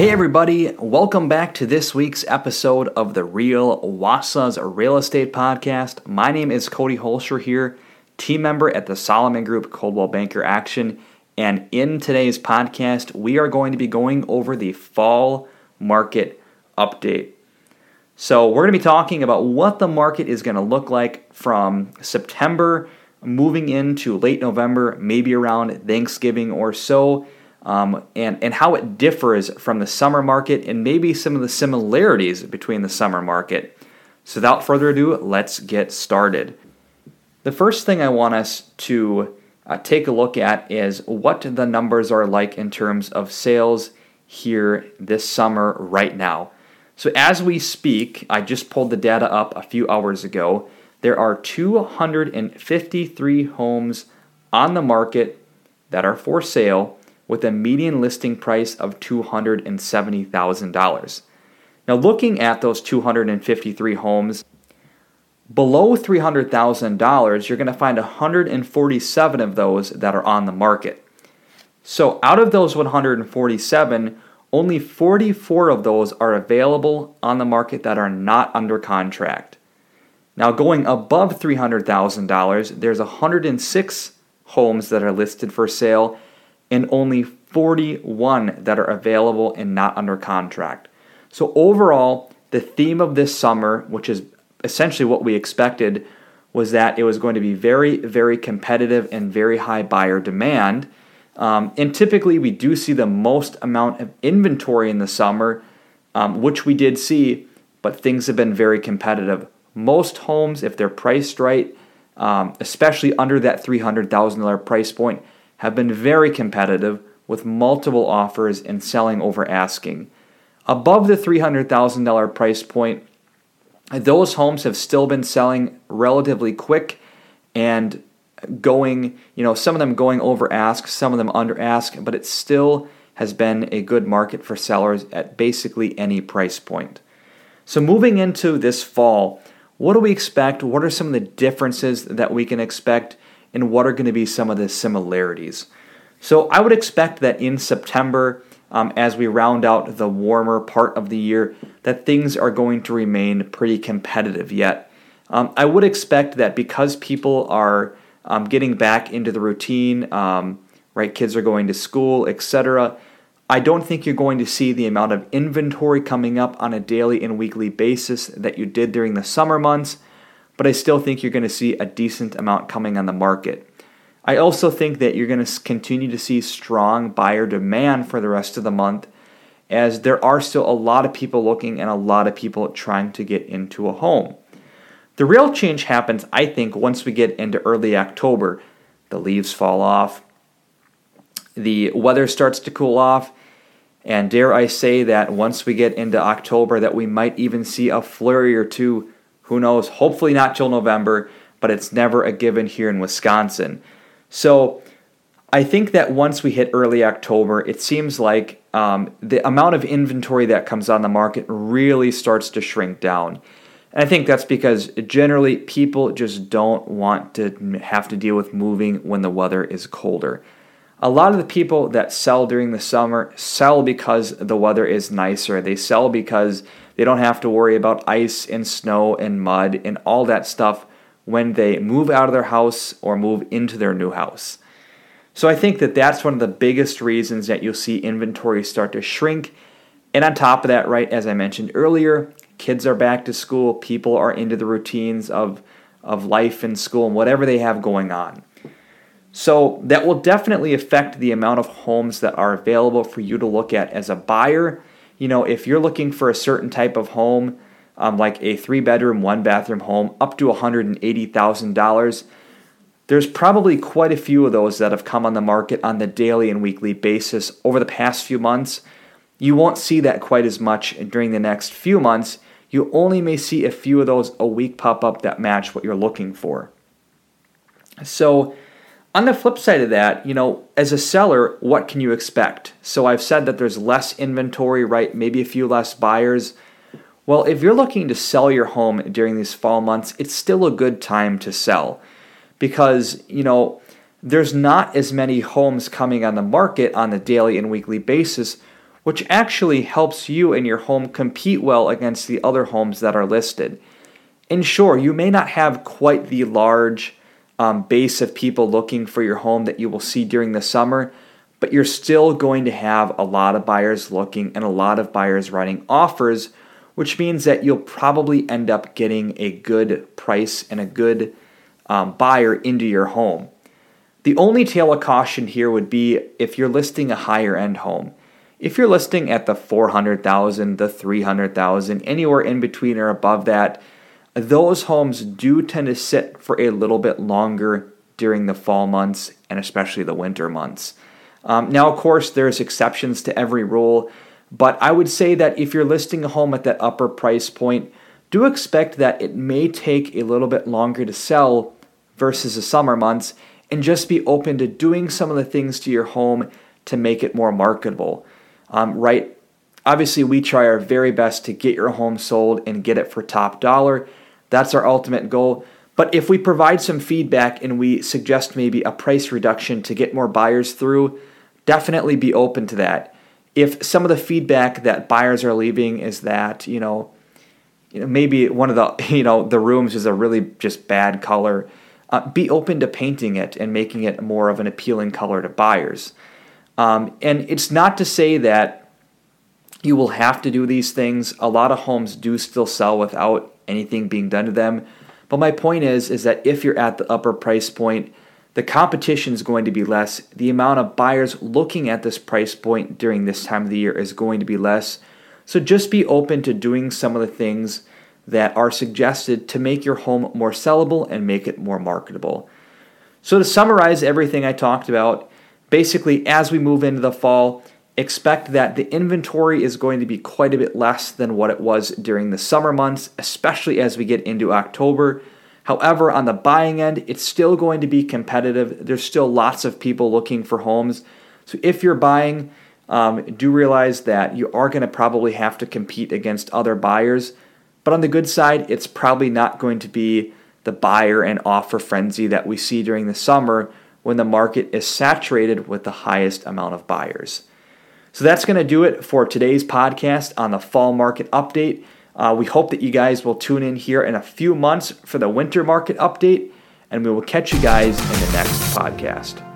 Hey, everybody, welcome back to this week's episode of the Real Wausau's Real Estate Podcast. My name is Cody Holscher here, team member at the Solomon Group Coldwell Banker Action. And in today's podcast, we are going to be going over the fall market update. So, we're going to be talking about what the market is going to look like from September moving into late November, maybe around Thanksgiving or so um, and, and how it differs from the summer market and maybe some of the similarities between the summer market. So, without further ado, let's get started. The first thing I want us to uh, take a look at is what the numbers are like in terms of sales here this summer right now. So, as we speak, I just pulled the data up a few hours ago. There are 253 homes on the market that are for sale with a median listing price of $270,000. Now, looking at those 253 homes, below $300,000, you're going to find 147 of those that are on the market. So, out of those 147, only 44 of those are available on the market that are not under contract. Now, going above $300,000, there's 106 homes that are listed for sale and only 41 that are available and not under contract. So, overall, the theme of this summer, which is essentially what we expected, was that it was going to be very, very competitive and very high buyer demand. Um, and typically, we do see the most amount of inventory in the summer, um, which we did see, but things have been very competitive. Most homes, if they're priced right, um, especially under that $300,000 price point, have been very competitive with multiple offers and selling over asking. Above the $300,000 price point, those homes have still been selling relatively quick and going, you know, some of them going over ask, some of them under ask, but it still has been a good market for sellers at basically any price point. So, moving into this fall, what do we expect? What are some of the differences that we can expect? And what are going to be some of the similarities. So I would expect that in September, um, as we round out the warmer part of the year, that things are going to remain pretty competitive yet. Um, I would expect that because people are um, getting back into the routine, um, right? Kids are going to school, etc. I don't think you're going to see the amount of inventory coming up on a daily and weekly basis that you did during the summer months but I still think you're going to see a decent amount coming on the market. I also think that you're going to continue to see strong buyer demand for the rest of the month as there are still a lot of people looking and a lot of people trying to get into a home. The real change happens, I think, once we get into early October. The leaves fall off, the weather starts to cool off, and dare I say that once we get into October that we might even see a flurry or two who knows? Hopefully not till November, but it's never a given here in Wisconsin. So I think that once we hit early October, it seems like um, the amount of inventory that comes on the market really starts to shrink down. And I think that's because generally people just don't want to have to deal with moving when the weather is colder. A lot of the people that sell during the summer sell because the weather is nicer. They sell because they don't have to worry about ice and snow and mud and all that stuff when they move out of their house or move into their new house. So I think that that's one of the biggest reasons that you'll see inventory start to shrink. And on top of that, right, as I mentioned earlier, kids are back to school, people are into the routines of, of life and school and whatever they have going on. So that will definitely affect the amount of homes that are available for you to look at as a buyer you know, if you're looking for a certain type of home, um, like a three bedroom, one bathroom home, up to $180,000, there's probably quite a few of those that have come on the market on the daily and weekly basis over the past few months. You won't see that quite as much during the next few months. You only may see a few of those a week pop up that match what you're looking for. So, on the flip side of that, you know, as a seller, what can you expect? So I've said that there's less inventory, right? Maybe a few less buyers. Well, if you're looking to sell your home during these fall months, it's still a good time to sell because, you know, there's not as many homes coming on the market on a daily and weekly basis, which actually helps you and your home compete well against the other homes that are listed. And sure, you may not have quite the large um, base of people looking for your home that you will see during the summer, but you're still going to have a lot of buyers looking and a lot of buyers writing offers, which means that you'll probably end up getting a good price and a good um, buyer into your home. The only tale of caution here would be if you're listing a higher end home. If you're listing at the 400,000, the 300,000, anywhere in between or above that, those homes do tend to sit for a little bit longer during the fall months and especially the winter months. Um, now, of course, there's exceptions to every rule, but I would say that if you're listing a home at that upper price point, do expect that it may take a little bit longer to sell versus the summer months, and just be open to doing some of the things to your home to make it more marketable um, right? Obviously, we try our very best to get your home sold and get it for top dollar. That's our ultimate goal. But if we provide some feedback and we suggest maybe a price reduction to get more buyers through, definitely be open to that. If some of the feedback that buyers are leaving is that, you know, you know maybe one of the, you know, the rooms is a really just bad color, uh, be open to painting it and making it more of an appealing color to buyers. Um, and it's not to say that you will have to do these things. A lot of homes do still sell without anything being done to them. But my point is, is that if you're at the upper price point, the competition is going to be less. The amount of buyers looking at this price point during this time of the year is going to be less. So just be open to doing some of the things that are suggested to make your home more sellable and make it more marketable. So to summarize everything I talked about, basically, as we move into the fall, expect that the inventory is going to be quite a bit less than what it was during the summer months, especially as we get into October. However, on the buying end, it's still going to be competitive. There's still lots of people looking for homes. So if you're buying, um, do realize that you are going to probably have to compete against other buyers. But on the good side, it's probably not going to be the buyer and offer frenzy that we see during the summer when the market is saturated with the highest amount of buyers. So that's going to do it for today's podcast on the fall market update. Uh, we hope that you guys will tune in here in a few months for the winter market update, and we will catch you guys in the next podcast.